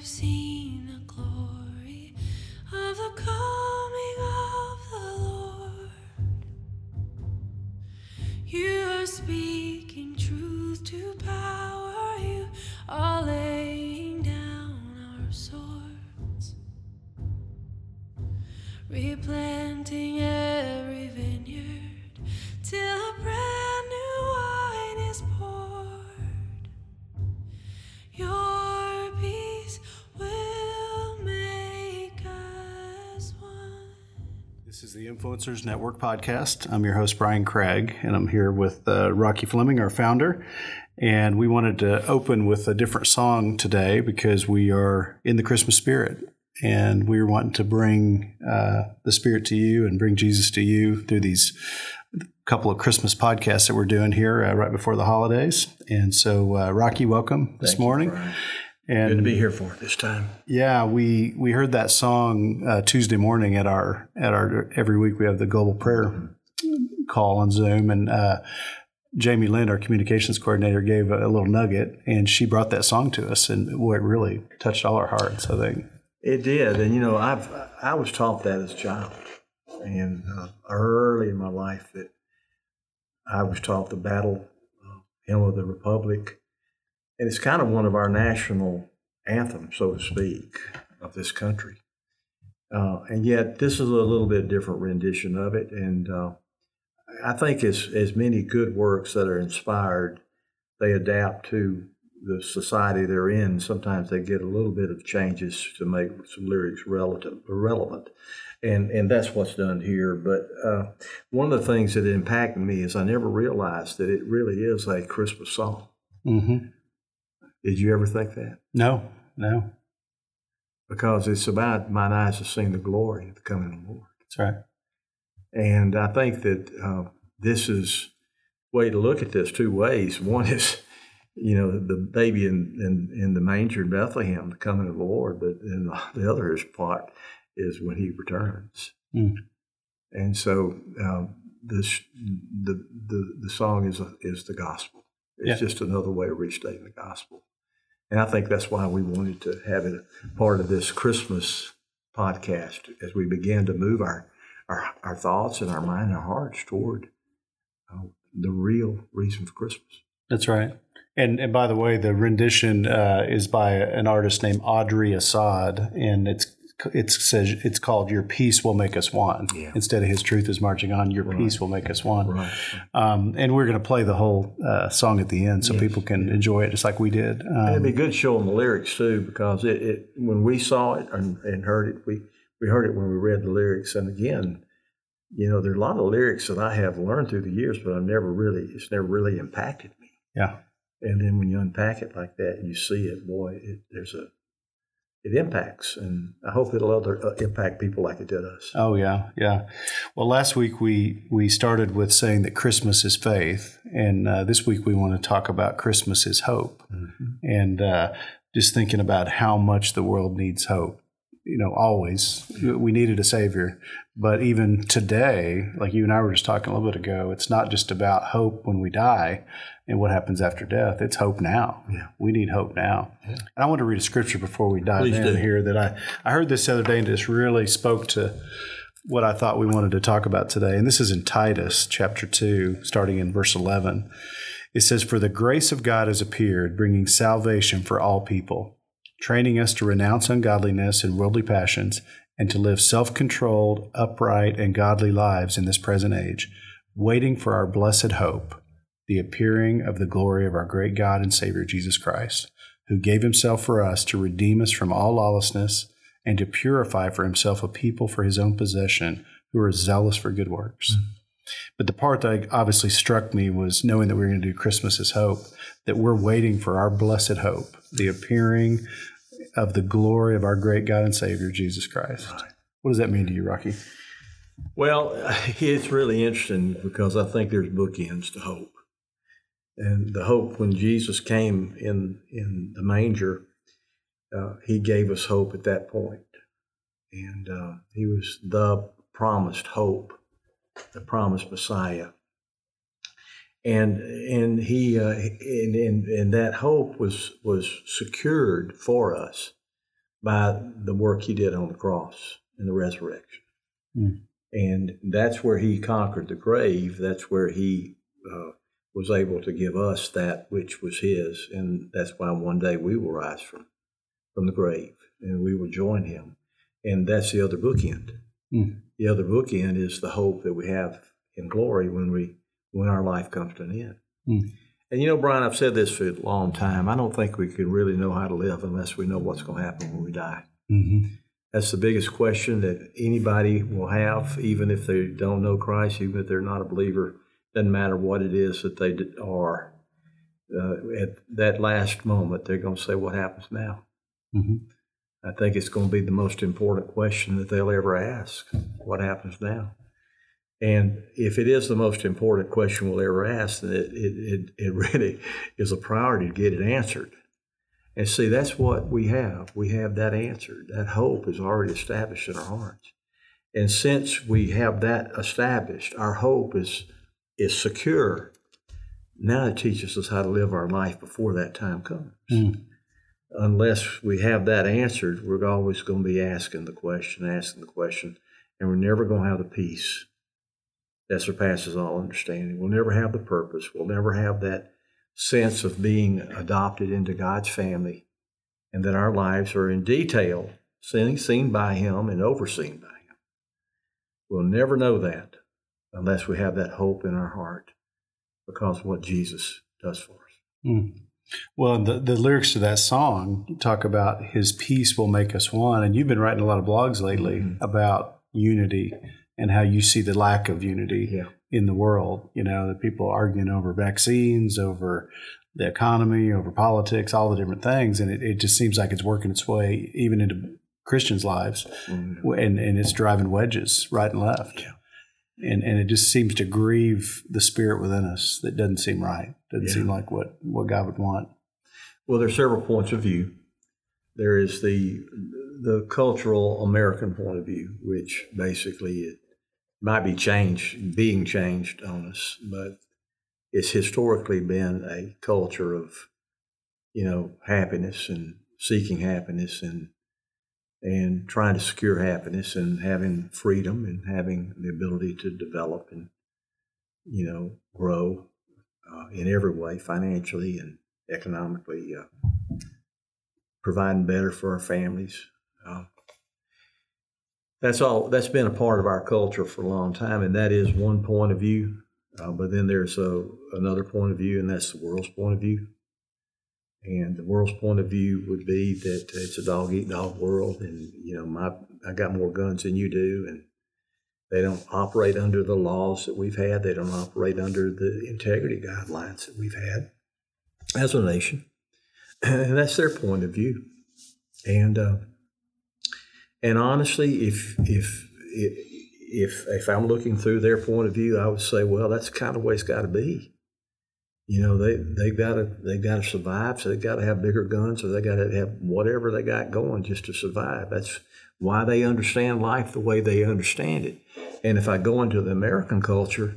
I've seen the glory of the coming of the Lord. You speaking Influencers Network podcast. I'm your host, Brian Craig, and I'm here with uh, Rocky Fleming, our founder. And we wanted to open with a different song today because we are in the Christmas spirit. And we are wanting to bring uh, the Spirit to you and bring Jesus to you through these couple of Christmas podcasts that we're doing here uh, right before the holidays. And so, uh, Rocky, welcome this Thank you, morning. Brian. And Good to be here for it this time. yeah, we we heard that song uh, Tuesday morning at our at our every week we have the global prayer call on Zoom, and uh, Jamie Lynn, our communications coordinator, gave a, a little nugget, and she brought that song to us, and boy, it really touched all our hearts. I think. It did, and you know, I've I was taught that as a child, and uh, early in my life that I was taught the battle uh, hymn of the Republic, and it's kind of one of our national anthems, so to speak, of this country. Uh, and yet, this is a little bit different rendition of it, and uh, I think as as many good works that are inspired, they adapt to the society they're in. Sometimes they get a little bit of changes to make some lyrics relative relevant, and and that's what's done here. But uh, one of the things that impacted me is I never realized that it really is a Christmas song. Mm-hmm. Did you ever think that? No, no, Because it's about mine eyes have seen the glory of the coming of the Lord. that's right. And I think that uh, this is way to look at this two ways. One is, you know, the baby in, in, in the manger in Bethlehem, the coming of the Lord, but then the other is part is when he returns. Mm. And so um, this the, the the song is a, is the gospel. It's Yeah. just another way of restating the gospel. And I think that's why we wanted to have it part of this Christmas podcast as we begin to move our our, our thoughts and our mind and our hearts toward uh, the real reason for Christmas. That's right. And and by the way, the rendition uh, is by an artist named Audrey Assad, and it's it says it's called "Your Peace Will Make Us One." Yeah. Instead of "His Truth Is Marching On," "Your Right. Peace Will Make Us One." Right. Um, and we're going to play the whole uh, song at the end so Yes. people can enjoy it just like we did. And it'd Um, be good showing the lyrics too, because it, it when we saw it and, and heard it, we we heard it when we read the lyrics. And again, you know, there are a lot of lyrics that I have learned through the years, but I've never really it's never really impacted me. yeah, And then when you unpack it like that, and you see it, boy, it, there's a it impacts, and I hope it'll other uh, impact people like it did us. oh yeah, yeah. Well, last week we we started with saying that Christmas is faith, and uh, this week we want to talk about Christmas is hope. and uh, just thinking about how much the world needs hope. You know, always we needed a savior, but even today, like you and I were just talking a little bit ago, it's not just about hope when we die and what happens after death. It's hope now. Yeah. We need hope now. Yeah. And I want to read a scripture before we dive Please in do. here that I I heard this the other day and just really spoke to what I thought we wanted to talk about today. And this is in Titus chapter 2, starting in verse 11. It says, For the grace of God has appeared, bringing salvation for all people, training us to renounce ungodliness and worldly passions, and to live self controlled, upright, and godly lives in this present age, waiting for our blessed hope, the appearing of the glory of our great God and Savior Jesus Christ, who gave himself for us to redeem us from all lawlessness and to purify for himself a people for his own possession who are zealous for good works. Mm-hmm. But the part that obviously struck me was knowing that we are going to do Christmas as hope, that we're waiting for our blessed hope, the appearing of the glory of our great God and Savior, Jesus Christ. What does that mean to you, Rocky? Well, it's really interesting because I think there's bookends to hope. And the hope when Jesus came in in the manger, uh, he gave us hope at that. And uh, he was the promised hope, the promised Messiah. And and he uh, and, and and that hope was was secured for us by the work he did on the cross and the resurrection. Mm. And that's where he conquered the grave. That's where he uh, was able to give us that which was his. And that's why one day we will rise from, from the grave and we will join him. And that's the other bookend. Mm. The other bookend is the hope that we have in glory when we when our life comes to an end. Mm. And you know, Brian, I've said this for a long time. I don't think we could really know how to live unless we know what's going to happen when we die. Mm-hmm. That's the biggest question that anybody will have, even if they don't know Christ, even if they're not a believer. Doesn't matter what it is that they are. Uh, at that last moment, they're going to say, "What happens now?" Mm-hmm. I think it's going to be the most important question that they'll ever ask. What happens now? And if it is the most important question we'll ever ask, then it, it, it, really is a priority to get it answered. And see, that's what we have. We have that answered. That hope is already established in our hearts. And since we have that established, our hope is, is secure. Now it teaches us how to live our life before that time comes. Mm. Unless we have that answered, we're always going to be asking the question, asking the question, and we're never going to have the peace that surpasses all understanding. We'll never have the purpose. We'll never have that sense of being adopted into God's family and that our lives are in detail seen, seen by Him and overseen by Him. We'll never know that unless we have that hope in our heart because of what Jesus does for us. Mm. Well, the, the lyrics to that song talk about His peace will make us one. And you've been writing a lot of blogs lately Mhm. about unity and how you see the lack of unity Yeah. in the world. You know, the people arguing over vaccines, over the economy, over politics, all the different things. And it, it just seems like it's working its way even into Christians' lives. Mm. And, and it's driving wedges right and left. Yeah. And, and it just seems to grieve the spirit within us that doesn't seem right. Doesn't Yeah. seem like what, what God would want. Well, there are several points of view. There is the the cultural American point of view, which basically it might be changed, being changed on us, but it's historically been a culture of, you know, happiness and seeking happiness and and trying to secure happiness and having freedom and having the ability to develop and you know grow uh, in every way, financially and economically, uh, providing better for our families. Uh, that's all. That's been a part of our culture for a long time, and that is one point of view. Uh, but then there's a, another point of view, and that's the world's point of view. And the world's point of view would be that it's a dog eat dog world, and you know, my I got more guns than you do, and they don't operate under the laws that we've had. They don't operate under the integrity guidelines that we've had as a nation. And that's their point of view. And uh, and honestly, if if if if I'm looking through their point of view, I would say, well, that's the kind of way it's got to be. You know, they they got to they got to survive, so they got to have bigger guns, or they got to have whatever they got going just to survive. That's why they understand life the way they understand it. And if I go into the American culture,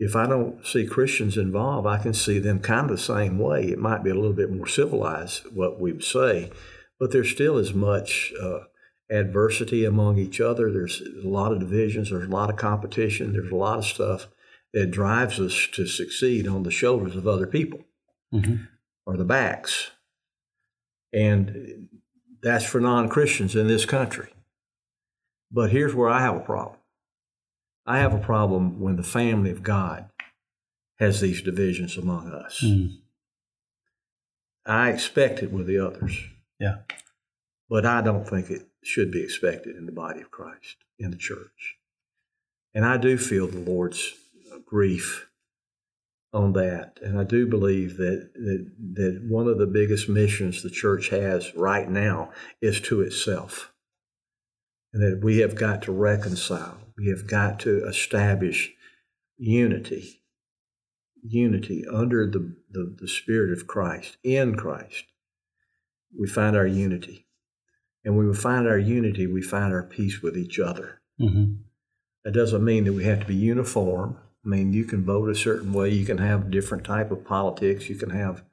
if I don't see Christians involved, I can see them kind of the same way. It might be a little bit more civilized, what we would say, but there's still as much uh, adversity among each other. There's a lot of divisions. There's a lot of competition. There's a lot of stuff that drives us to succeed on the shoulders of other people Mm-hmm. or the backs. And that's for non Christians in this country. But here's where I have a problem I have a problem when the family of God has these divisions among us. Mm. I expect it with the others. Yeah. But I don't think it should be expected in the body of Christ, in the church. And I do feel the Lord's grief on that. And I do believe that, that, that one of the biggest missions the church has right now is to itself. And that we have got to reconcile, we have got to establish unity, unity under the, the, the Spirit of Christ, in Christ. We find our unity. And when we find our unity, we find our peace with each other. Mm-hmm. That doesn't mean that we have to be uniform. I mean, you can vote a certain way. You can have different type of politics. You can have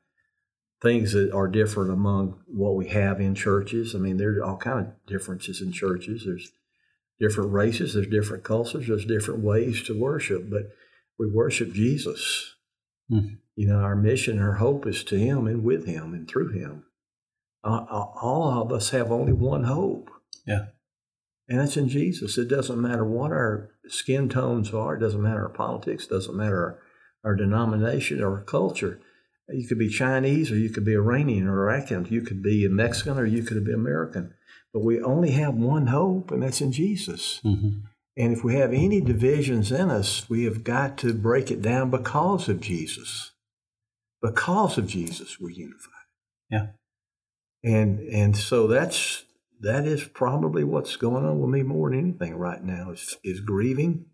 things that are different among what we have in churches. I mean, there are all kind of differences in churches. There's different races, there's different cultures, there's different ways to worship, but we worship Jesus. Mhm. You know, our mission, our hope is to Him and with Him and through Him. Uh, all of us have only one hope. Yeah. And that's in Jesus. It doesn't matter what our skin tones are. It doesn't matter our politics. It doesn't matter our, our denomination or our culture. You could be Chinese or you could be Iranian or Iraqi. You could be a Mexican or you could be American. But we only have one hope, and that's in Jesus. Mhm. And if we have any divisions in us, we have got to break it down because of Jesus. Because of Jesus, we're unified. Yeah. And and so that's that is probably what's going on with me more than anything right now is is grieving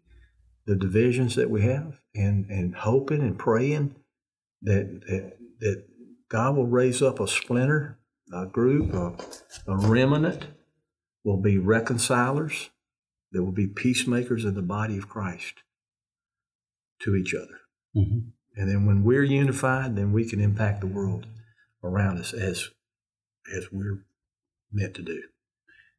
the divisions that we have and and hoping and praying that that, that God will raise up a splinter, a group, a, a remnant will be reconcilers there will be peacemakers in the body of Christ to each other. Mhm. And then when we're unified, then we can impact the world around us as as we're meant to do.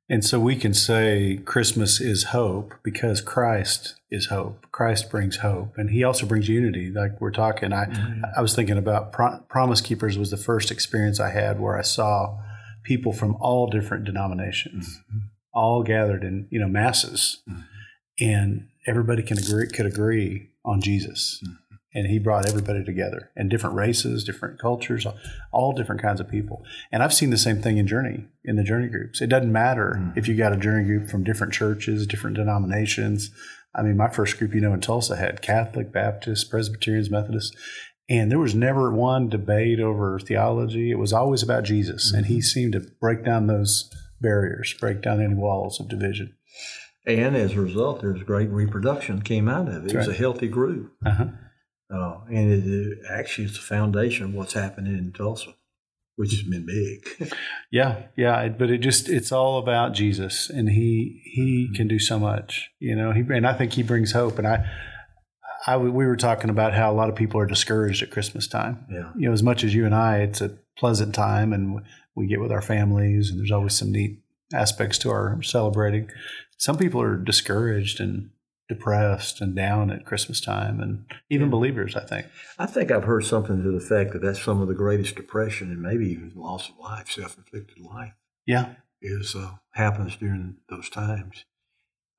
And so we can say Christmas is hope because Christ is hope. Christ brings hope, and He also brings unity. Like we're talking, I mm-hmm. I was thinking about Pro- Promise Keepers was the first experience I had where I saw people from all different denominations, mm-hmm. all gathered in you know masses, mm-hmm. and everybody can agree could agree on Jesus. And he brought everybody together, and different races, different cultures, all different kinds of people. And I've seen the same thing in Journey, in the Journey groups. It doesn't matter if you got a Journey group from different churches, different denominations. I mean, my first group, you know, in Tulsa had Catholic, Baptist, Presbyterians, Methodists, and there was never one debate over theology. It was always about Jesus, and he seemed to break down those barriers, break down any walls of division. And as a result, there's great reproduction came out of it. It was right. a healthy group. Uh-huh. Uh, and it, it actually is the foundation of what's happening in Tulsa, which has been big. Yeah, yeah, but it just it's all about Jesus, and he he can do so much, you know. He and I think he brings hope. And I, I we were talking about how a lot of people are discouraged at Christmas time. yeah. You know, as much as you and I, it's a pleasant time, and we get with our families, and there's always some neat aspects to our celebrating. Some people are discouraged and depressed and down at Christmas time, and even believers, I think. I think I've heard something to the effect that that's some of the greatest depression and maybe even loss of life, self inflicted life, Yeah, is uh, happens during those times.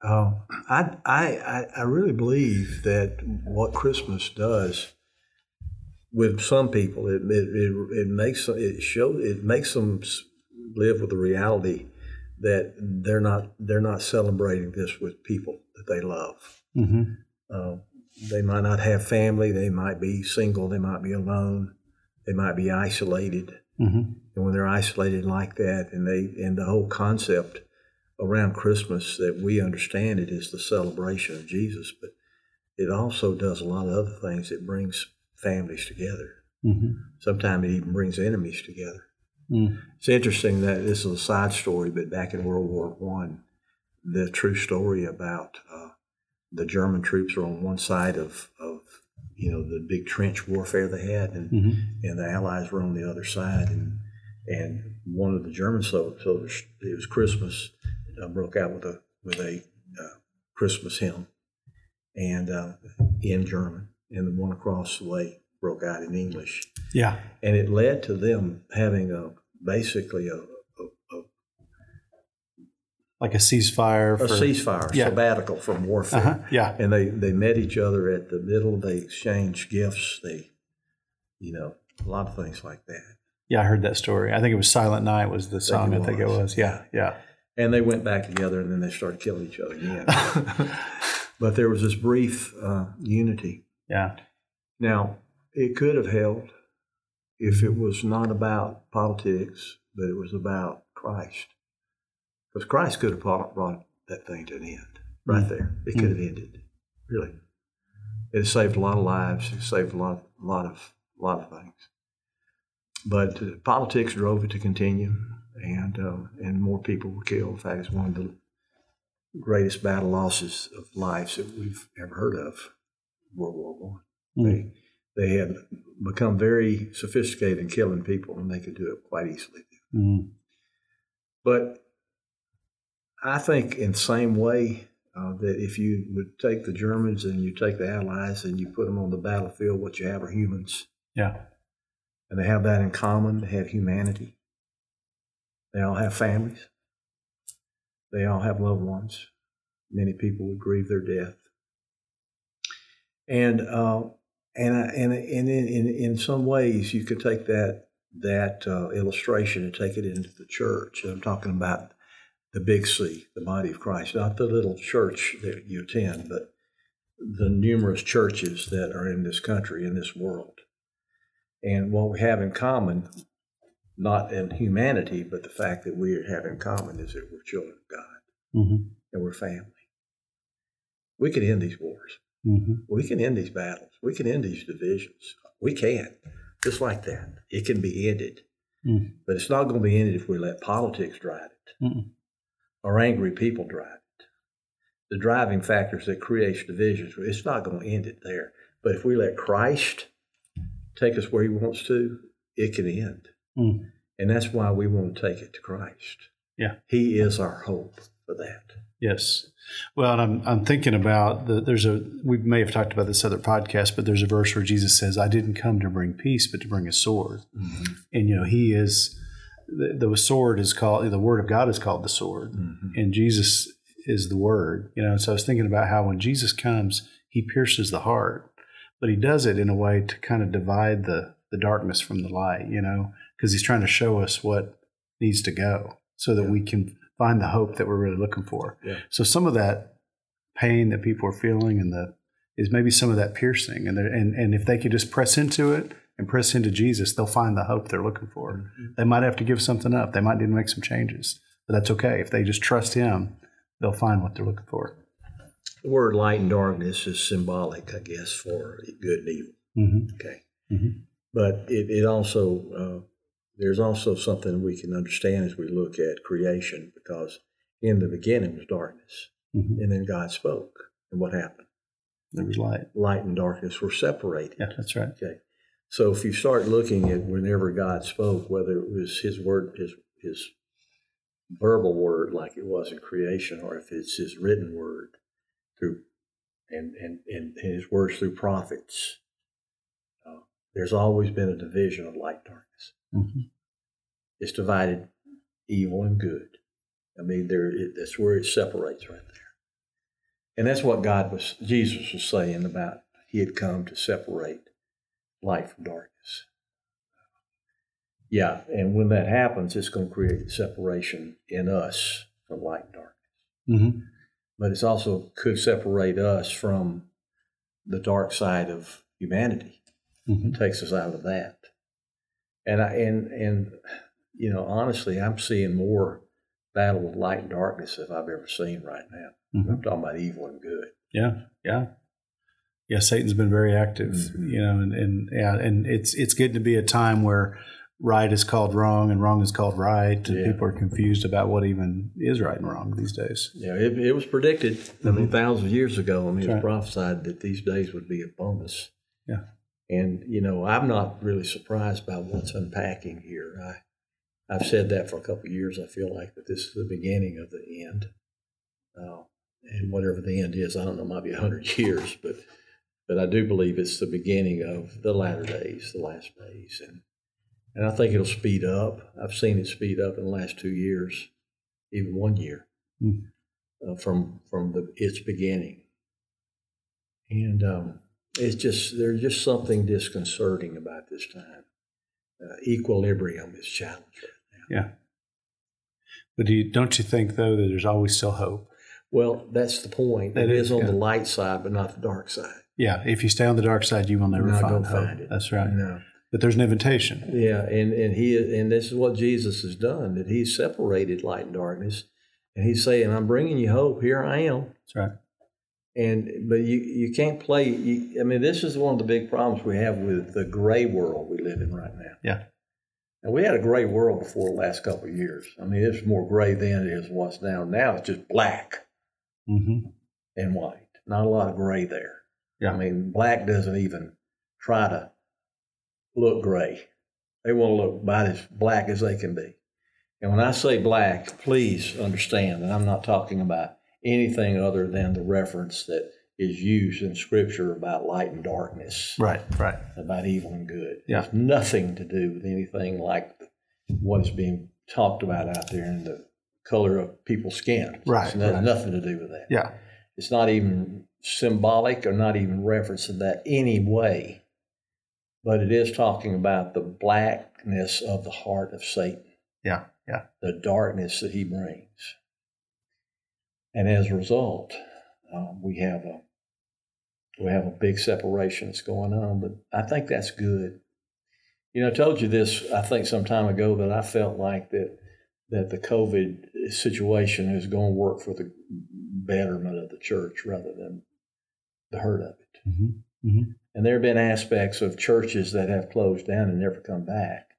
Um, I, I, I- I really believe that what Christmas does with some people, it, it, it, it makes it show it makes them live with the reality that they're not they're not celebrating this with people that they love. hmm Uh, they might not have family. They might be single. They might be alone. They might be isolated. hmm And when they're isolated like that, and they and the whole concept around Christmas that we understand it is the celebration of Jesus, but it also does a lot of other things. It brings families together. hmm Sometimes it even brings enemies together. mm It's interesting that this is a side story, but back in World War One, the true story about uh, the German troops are on one side of, of you know the big trench warfare they had, and hmm and the Allies were on the other side, and and one of the German sol- soldiers, it was Christmas, uh, broke out with a with a uh, Christmas hymn, and uh, in German, and the one across the way broke out in English Yeah. and it led to them having a basically a, Like a ceasefire. a ceasefire, Yeah. sabbatical from warfare. Uh-huh. Yeah. And they, they met each other at the middle. They exchanged gifts. They, you know, a lot of things like that. Yeah, I heard that story. I think it was Silent Night was the song. I think it was. was. Yeah, yeah. And they went back together, and then they started killing each other again. but there was this brief uh, unity. Yeah. Now, it could have held if it was not about politics, but it was about Christ. Because Christ could have brought, that thing to an end right there. It could have ended, really. It saved a lot of lives. It saved a lot, a lot of, a lot of things. But uh, politics drove it to continue, and uh, and more people were killed. In fact, it's one of the greatest battle losses of lives that we've ever heard of. World War One. Mm. They they had become very sophisticated in killing people, and they could do it quite easily. Mm. But I think in the same way uh, that if you would take the Germans and you take the Allies and you put them on the battlefield, what you have are humans, Yeah. and they have that in common. They have humanity. They all have families. They all have loved ones. Many people would grieve their death. And uh, and and and in, in in some ways, you could take that that uh, illustration and take it into the church. I'm talking about the big C, the body of Christ, not the little church that you attend, but the numerous churches that are in this country, in this world. And what we have in common, not in humanity, but the fact that we have in common is that we're children of God hmm and we're family. We can end these wars. hmm We can end these battles. We can end these divisions. We can, just like that. It can be ended. Mm. But it's not going to be ended if we let politics drive it. Or angry people drive it. The driving factors that creates divisions, it's not going to end it there. But if we let Christ take us where he wants to, it can end. Mm. And that's why we want to take it to Christ. Yeah. He is our hope for that. Yes. Well, and I'm I'm thinking about the, there's a we may have talked about this other podcast, but there's a verse where Jesus says, "I didn't come to bring peace, but to bring a sword." And you know, He is the, the sword is called the Word of God is called the sword, mm-hmm. and Jesus is the Word. You know, so I was thinking about how when Jesus comes, He pierces the heart, but He does it in a way to kind of divide the the darkness from the light. You know, because He's trying to show us what needs to go, so that Yeah. we can find the hope that we're really looking for. Yeah. So some of that pain that people are feeling and the is maybe some of that piercing and and and if they could just press into it and press into Jesus, they'll find the hope they're looking for. They might have to give something up. They might need to make some changes, but that's okay. If they just trust Him, they'll find what they're looking for. The word light and darkness is symbolic, I guess, for good and evil. Mm-hmm. Okay. Mhm. But it, it also, uh, there's also something we can understand as we look at creation because in the beginning was darkness. Mhm. And then God spoke. And what happened? There was light. Light and darkness were separated. Yeah, that's right. Okay. So if you start looking at whenever God spoke, whether it was his word, his, his verbal word like it was in creation, or if it's his written word through and, and, and his words through prophets, uh, there's always been a division of light darkness. hmm It's divided evil and good. I mean, there it, that's where it separates right there. And that's what God was, Jesus was saying about he had come to separate light from darkness. Yeah, and when that happens, it's going to create separation in us from light and darkness. hmm But it's also could separate us from the dark side of humanity. hmm It takes us out of that. And I and and you know, honestly, I'm seeing more battle with light and darkness than I've ever seen right now. Mhm. I'm talking about evil and good. Yeah, yeah, yeah. Satan's been very active, Mhm. you know, and, and yeah, and it's it's getting to be a time where right is called wrong and wrong is called right, and Yeah. people are confused about what even is right and wrong these days. Yeah, it, it was predicted. I mean, thousands of years ago. I mean, it was Right. prophesied that these days would be upon us. Yeah. And you know, I'm not really surprised by what's unpacking here. I, I've said that for a couple of years. I feel like that this is the beginning of the end. Uh, and whatever the end is, I don't know, it might be a hundred years, but but I do believe it's the beginning of the latter days, the last days, and and I think it'll speed up. I've seen it speed up in the last two years, even one year Mm. uh, from from the its beginning, and um, it's just there's just something disconcerting about this time. Uh, equilibrium is challenged. Yeah. But do you, don't you think though that there's always still hope? Well, that's the point. That it is, is, on yeah. the light side, but not the dark side. Yeah, if you stay on the dark side, you will never find hope. find it. That's right. No. But there's an invitation. Yeah, and and he and this is what Jesus has done. That He's separated light and darkness, and He's saying, "I'm bringing you hope. Here I am." That's right. And but you you can't play. You, I mean, this is one of the big problems we have with the gray world we live in right now. Yeah. And we had a gray world before the last couple of years. I mean, it's more gray than it is what's now. Now it's just black hmm and white. Not a lot of gray there. Yeah. I mean, black doesn't even try to look gray. They want to look about as black as they can be. And when I say black, please understand that I'm not talking about anything other than the reference that is used in Scripture about light and darkness, Right, right. about evil and good. Yeah. It's nothing to do with anything like what is being talked about out there in the color of people's skin. Right, It has right. nothing to do with that. Yeah. It's not even symbolic or not even reference in that any way, but it is talking about the blackness of the heart of Satan, Yeah. Yeah. the darkness that he brings. And as a result, um, we have a we have a big separation that's going on, but I think that's good. You know, I told you this I think some time ago that I felt like that that the COVID situation is going to work for the betterment of the church rather than the hurt of it. hmm And there have been aspects of churches that have closed down and never come back.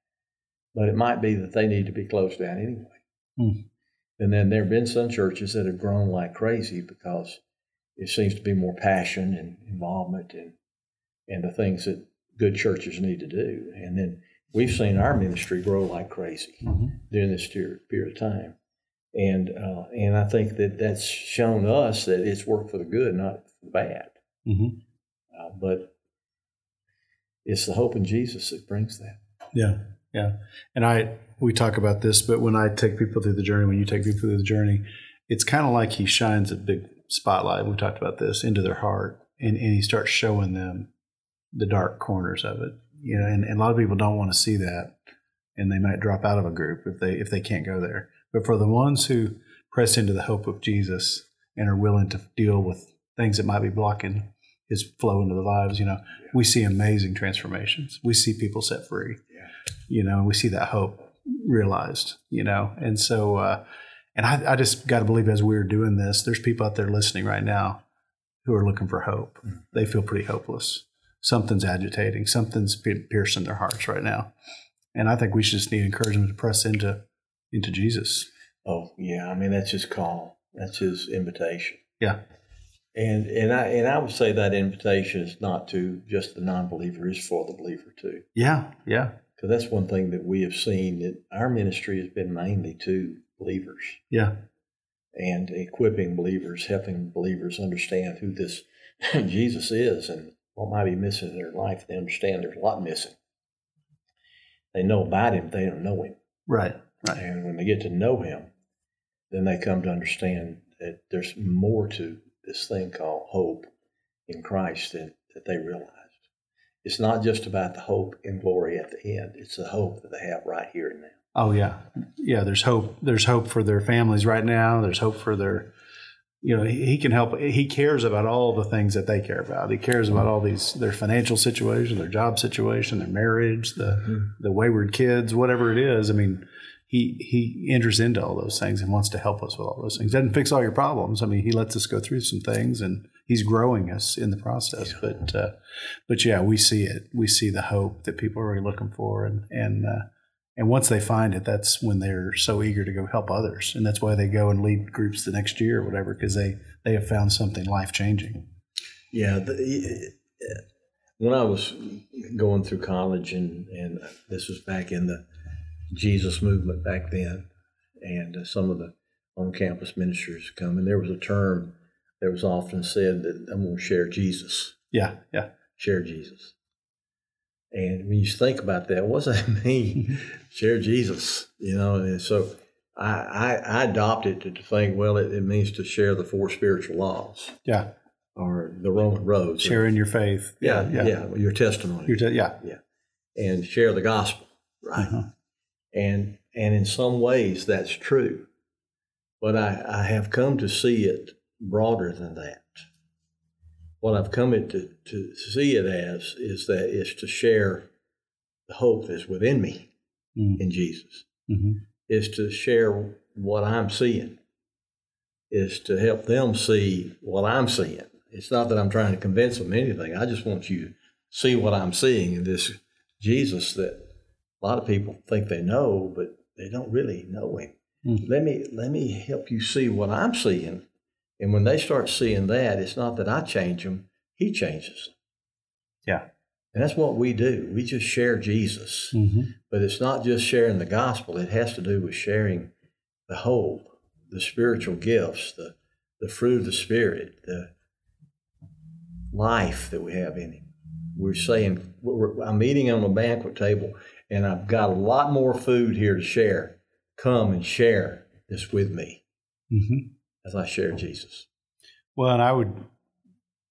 But it might be that they need to be closed down anyway. Hmm. And then there have been some churches that have grown like crazy because it seems to be more passion and involvement and and the things that good churches need to do. And then we've seen our ministry grow like crazy hmm during this period of time. And uh, and I think that that's shown us that it's worked for the good, not for the bad. hmm Uh, but it's the hope in Jesus that brings that. Yeah, yeah. And I we talk about this, but when I take people through the journey, when you take people through the journey, it's kind of like he shines a big spotlight. We talked about this into their heart, and, and he starts showing them the dark corners of it. You know, and, and a lot of people don't want to see that, and they might drop out of a group if they if they can't go there. But for the ones who press into the hope of Jesus and are willing to deal with things that might be blocking his flow into the lives, you know, we see amazing transformations. We see people set free you know, we see that hope realized, you know, and so, uh, and I, I just got to believe as we're doing this, there's people out there listening right now who are looking for hope. They feel pretty hopeless. Something's agitating, something's piercing their hearts right now, and I think we should just need encouragement to press into into Jesus. Oh yeah, I mean that's his call. That's his invitation. Yeah, And and I and I would say that invitation is not to just the non-believer; is for the believer too. yeah, yeah, Because that's one thing that we have seen that our ministry has been mainly to believers yeah, and equipping believers, helping believers understand who this Jesus is and what might be missing in their life. They understand there's a lot missing. They know about him, they don't know him. right, right, And when they get to know him, then they come to understand that there's more to this thing called hope in Christ that, that they realized. It's not just about the hope and glory at the end, it's the hope that they have right here and now. Oh yeah, yeah. There's hope. There's hope for their families right now. There's hope for their, you know, he, can help. He cares about all the things that they care about. He cares about all these their financial situation, their job situation, their marriage, the the wayward kids, whatever it is. I mean, he he enters into all those things and wants to help us with all those things. Doesn't fix all your problems. I mean, he lets us go through some things and he's growing us in the process. But uh, but yeah, we see it. We see the hope that people are really looking for, and and uh, and once they find it, that's when they're so eager to go help others, and that's why they go and lead groups the next year or whatever, because they they have found something life changing. Yeah, the, when I was going through college, and, and this was back in the Jesus movement back then, and uh, some of the on campus ministers come, and there was a term that was often said that I'm going to share Jesus. Yeah, yeah, share Jesus. And when you think about that, what does that mean? share Jesus, you know. And so I, I, I adopted to think, well, it, it means to share the four spiritual laws yeah. or the Roman road. Sharing your faith. yeah, yeah, yeah. your testimony, Your te- yeah. and share the gospel, right? Uh-huh. And and in some ways that's true, but I, I have come to see it broader than that. What I've come to, to see it as is that is to share the hope that's within me Mm. in Jesus, hmm is to share what I'm seeing, is to help them see what I'm seeing. It's not that I'm trying to convince them anything. I just want you to see what I'm seeing in this Jesus that a lot of people think they know, but they don't really know him. Mm. Let me let me help you see what I'm seeing. And when they start seeing that, it's not that I change them, he changes them. Yeah. And that's what we do. We just share Jesus. Mm-hmm. But it's not just sharing the gospel, it has to do with sharing the hope, the spiritual gifts, the, the fruit of the Spirit, the life that we have in Him. We're saying, we're, I'm eating on a banquet table and I've got a lot more food here to share. Come and share this with me Mm-hmm. As I share Jesus. Well, and I would,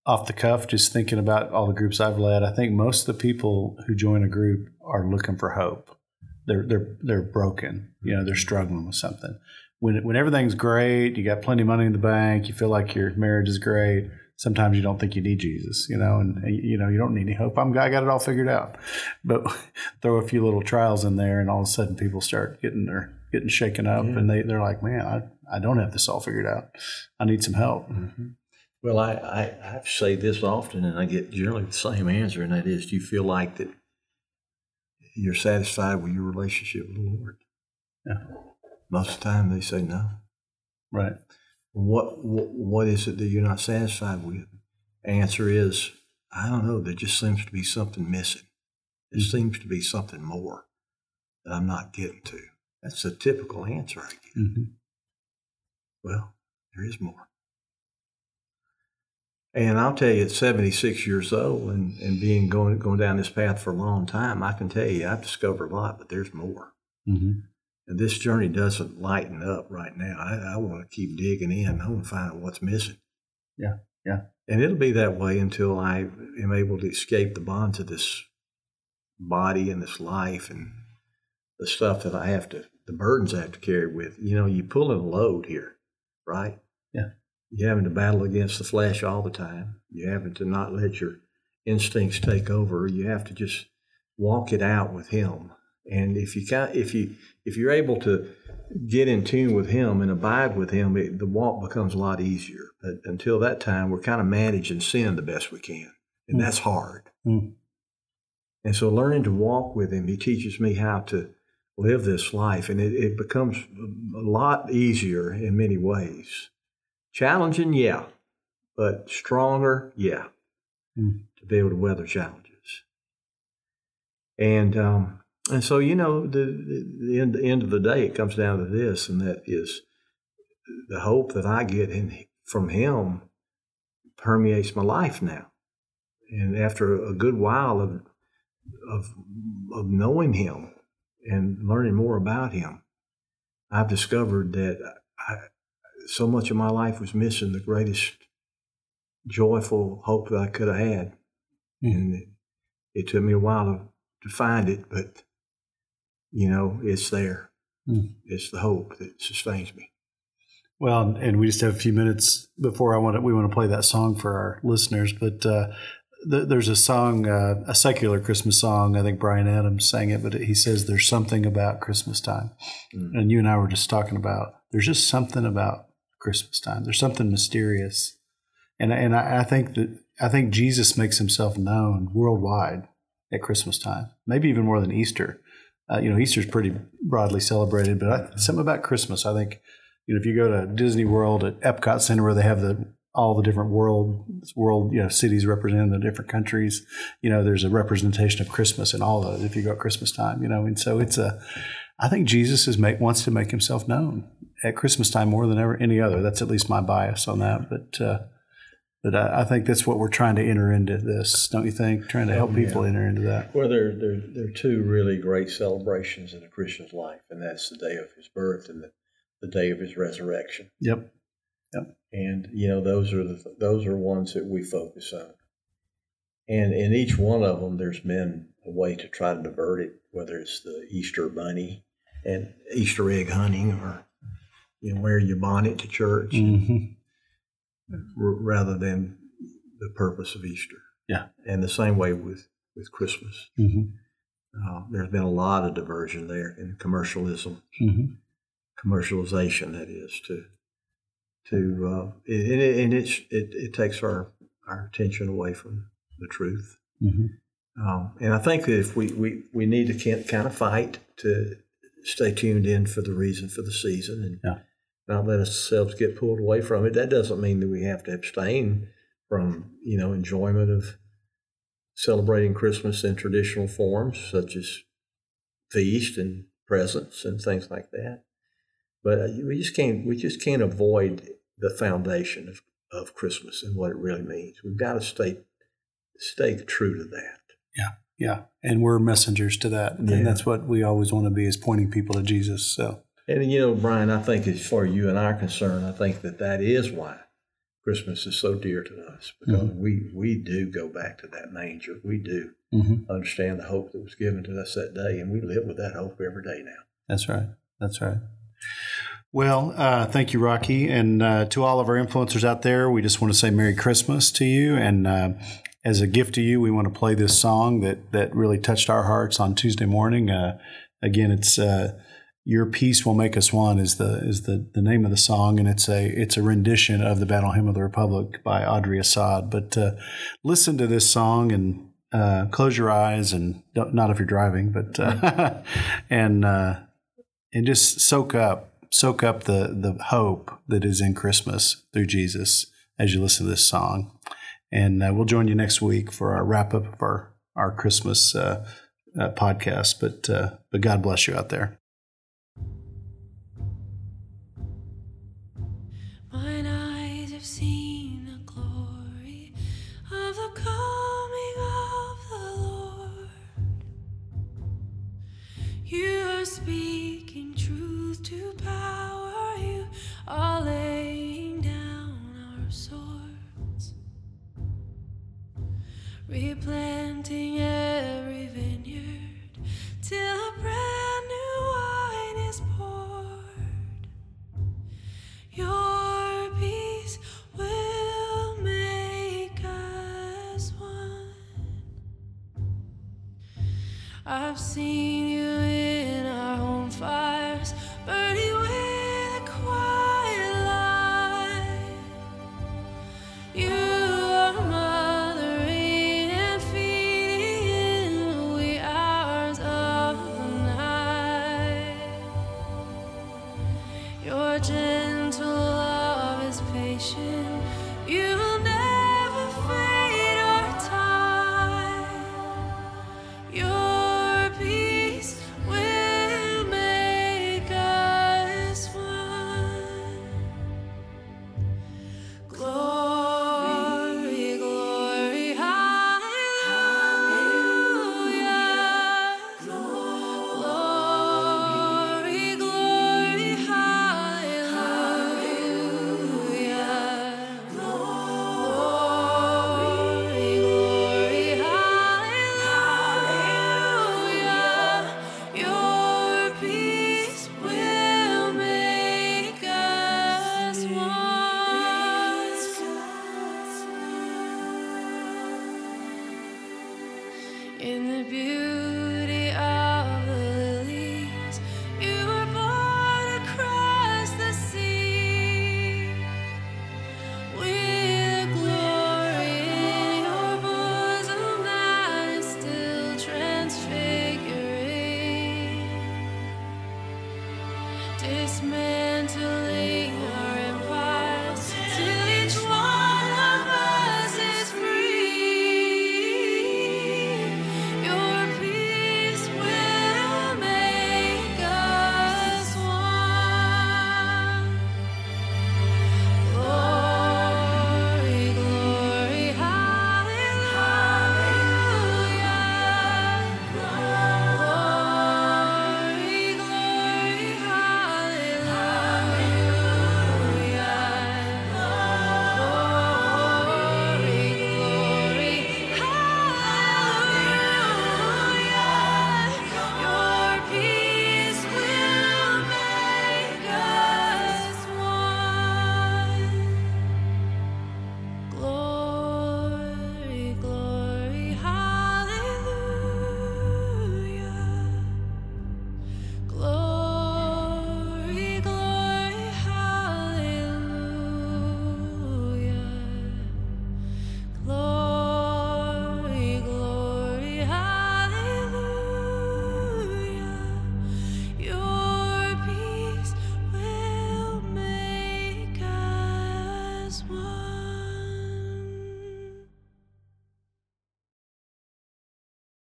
off the cuff, just thinking about all the groups I've led, I think most of the people who join a group are looking for hope. They're they're they're broken. You know, they're struggling with something. When when everything's great, you got plenty of money in the bank, you feel like your marriage is great. Sometimes you don't think you need Jesus, you know, and you know you don't need any hope. I'm I got it all figured out, but throw a few little trials in there, and all of a sudden people start getting their getting shaken up, Yeah. and they they're like, man, I I don't have this all figured out. I need some help. Mm-hmm. Well, I, I, I say this often, and I get generally the same answer, and that is, do you feel like that you're satisfied with your relationship with the Lord? Yeah. Most of the time, they say no. Right. What, what what is it that you're not satisfied with? Answer is, I don't know. There just seems to be something missing. There mm-hmm. seems to be something more that I'm not getting to. That's a typical answer I get. hmm Well, there is more. And I'll tell you, at 76 years old and, and being going going down this path for a long time, I can tell you I've discovered a lot, but there's more. hmm And this journey doesn't lighten up right now. I, I want to keep digging in. I want to find out what's missing. Yeah, yeah. And it'll be that way until I am able to escape the bonds of this body and this life and the stuff that I have to, the burdens I have to carry with. You know, you pulling a load here, right? Yeah. You're having to battle against the flesh all the time. You're having to not let your instincts take over. You have to just walk it out with Him. And if you can, if you if you're able to get in tune with Him and abide with Him, it, the walk becomes a lot easier. But until that time, we're kind of managing sin the best we can, and Mm. that's hard. Mm. And so, learning to walk with Him, He teaches me how to live this life, and it, it becomes a lot easier in many ways. Challenging, yeah, but stronger, yeah, Mm. to be able to weather challenges. And um, and so, you know, the, the, the, end, the end of the day, it comes down to this, and that is the hope that I get in, from Him permeates my life now. And after a good while of, of, of knowing Him and learning more about Him, I've discovered that I, so much of my life was missing the greatest joyful hope that I could have had. Mm. And it, it took me a while to, to find it, but you know, it's there. Mm. It's the hope that sustains me. Well, and we just have a few minutes before I want to, we want to play that song for our listeners. But uh, th- there's a song, uh, a secular Christmas song. I think Bryan Adams sang it, but he says there's something about Christmas time, Mm. and you and I were just talking about there's just something about Christmas time. There's something mysterious, and and I, I think that I think Jesus makes himself known worldwide at Christmas time, maybe even more than Easter. Uh, you know, Easter's pretty broadly celebrated, but I, something about Christmas, I think you know, if you go to Disney World at Epcot Center where they have the all the different world world you know cities representing the different countries, you know, there's a representation of Christmas in all those. If you go at Christmas time, you know, and so it's a. I think Jesus is make, wants to make himself known at Christmas time more than ever any other. That's at least my bias on that, but. Uh, but I, I think that's what we're trying to enter into this, don't you think? Trying to help Oh, yeah. people enter into that. Well, there, there, there are two really great celebrations in a Christian's life, and that's the day of his birth and the, the day of his resurrection. Yep. Yep. And you know, those are the those are ones that we focus on. And in each one of them, there's been a way to try to divert it, whether it's the Easter bunny and Easter egg hunting, or you know, wear your bonnet to church, hmm r- rather than the purpose of Easter. Yeah. And the same way with with Christmas. hmm Uh, there's been a lot of diversion there in commercialism, hmm commercialization. That is to to uh, and, it, and it's it, it takes our our attention away from the truth. hmm Um, and I think that if we, we, we need to kind of fight to stay tuned in for the reason for the season and Yeah. not let ourselves get pulled away from it. That doesn't mean that we have to abstain from you know enjoyment of celebrating Christmas in traditional forms, such as feast and presents and things like that. But uh, we just can't we just can't avoid the foundation of, of Christmas and what it really means. We've got to stay stay true to that. Yeah, yeah, and we're messengers to that, Yeah. and that's what we always want to be is pointing people to Jesus. So And you know, Bryan, I think as far as you and I are concerned, I think that that is why Christmas is so dear to us because we we do go back to that manger. We do mhm. understand the hope that was given to us that day, and we live with that hope every day now. That's right. That's right. Well, uh, thank you, Rocky. And uh, to all of our influencers out there, we just want to say Merry Christmas to you. And uh, as a gift to you, we want to play this song that, that really touched our hearts on Tuesday morning. Uh, again, it's uh, "Your Peace Will Make Us One" is the is the, the name of the song, and it's a it's a rendition of the Battle Hymn of the Republic by Audrey Assad. But uh, listen to this song and close your eyes, and not if you're driving, but and and just soak up soak up the the hope that is in Christmas through Jesus as you listen to this song. And uh, we'll join you next week for our wrap up of our our Christmas uh, uh, podcast. But uh, but God bless you out there. Mine eyes have seen the glory of the coming of the Lord. You Are laying down our swords, replanting every vineyard till a brand new wine is poured. Your peace will make us one. I've seen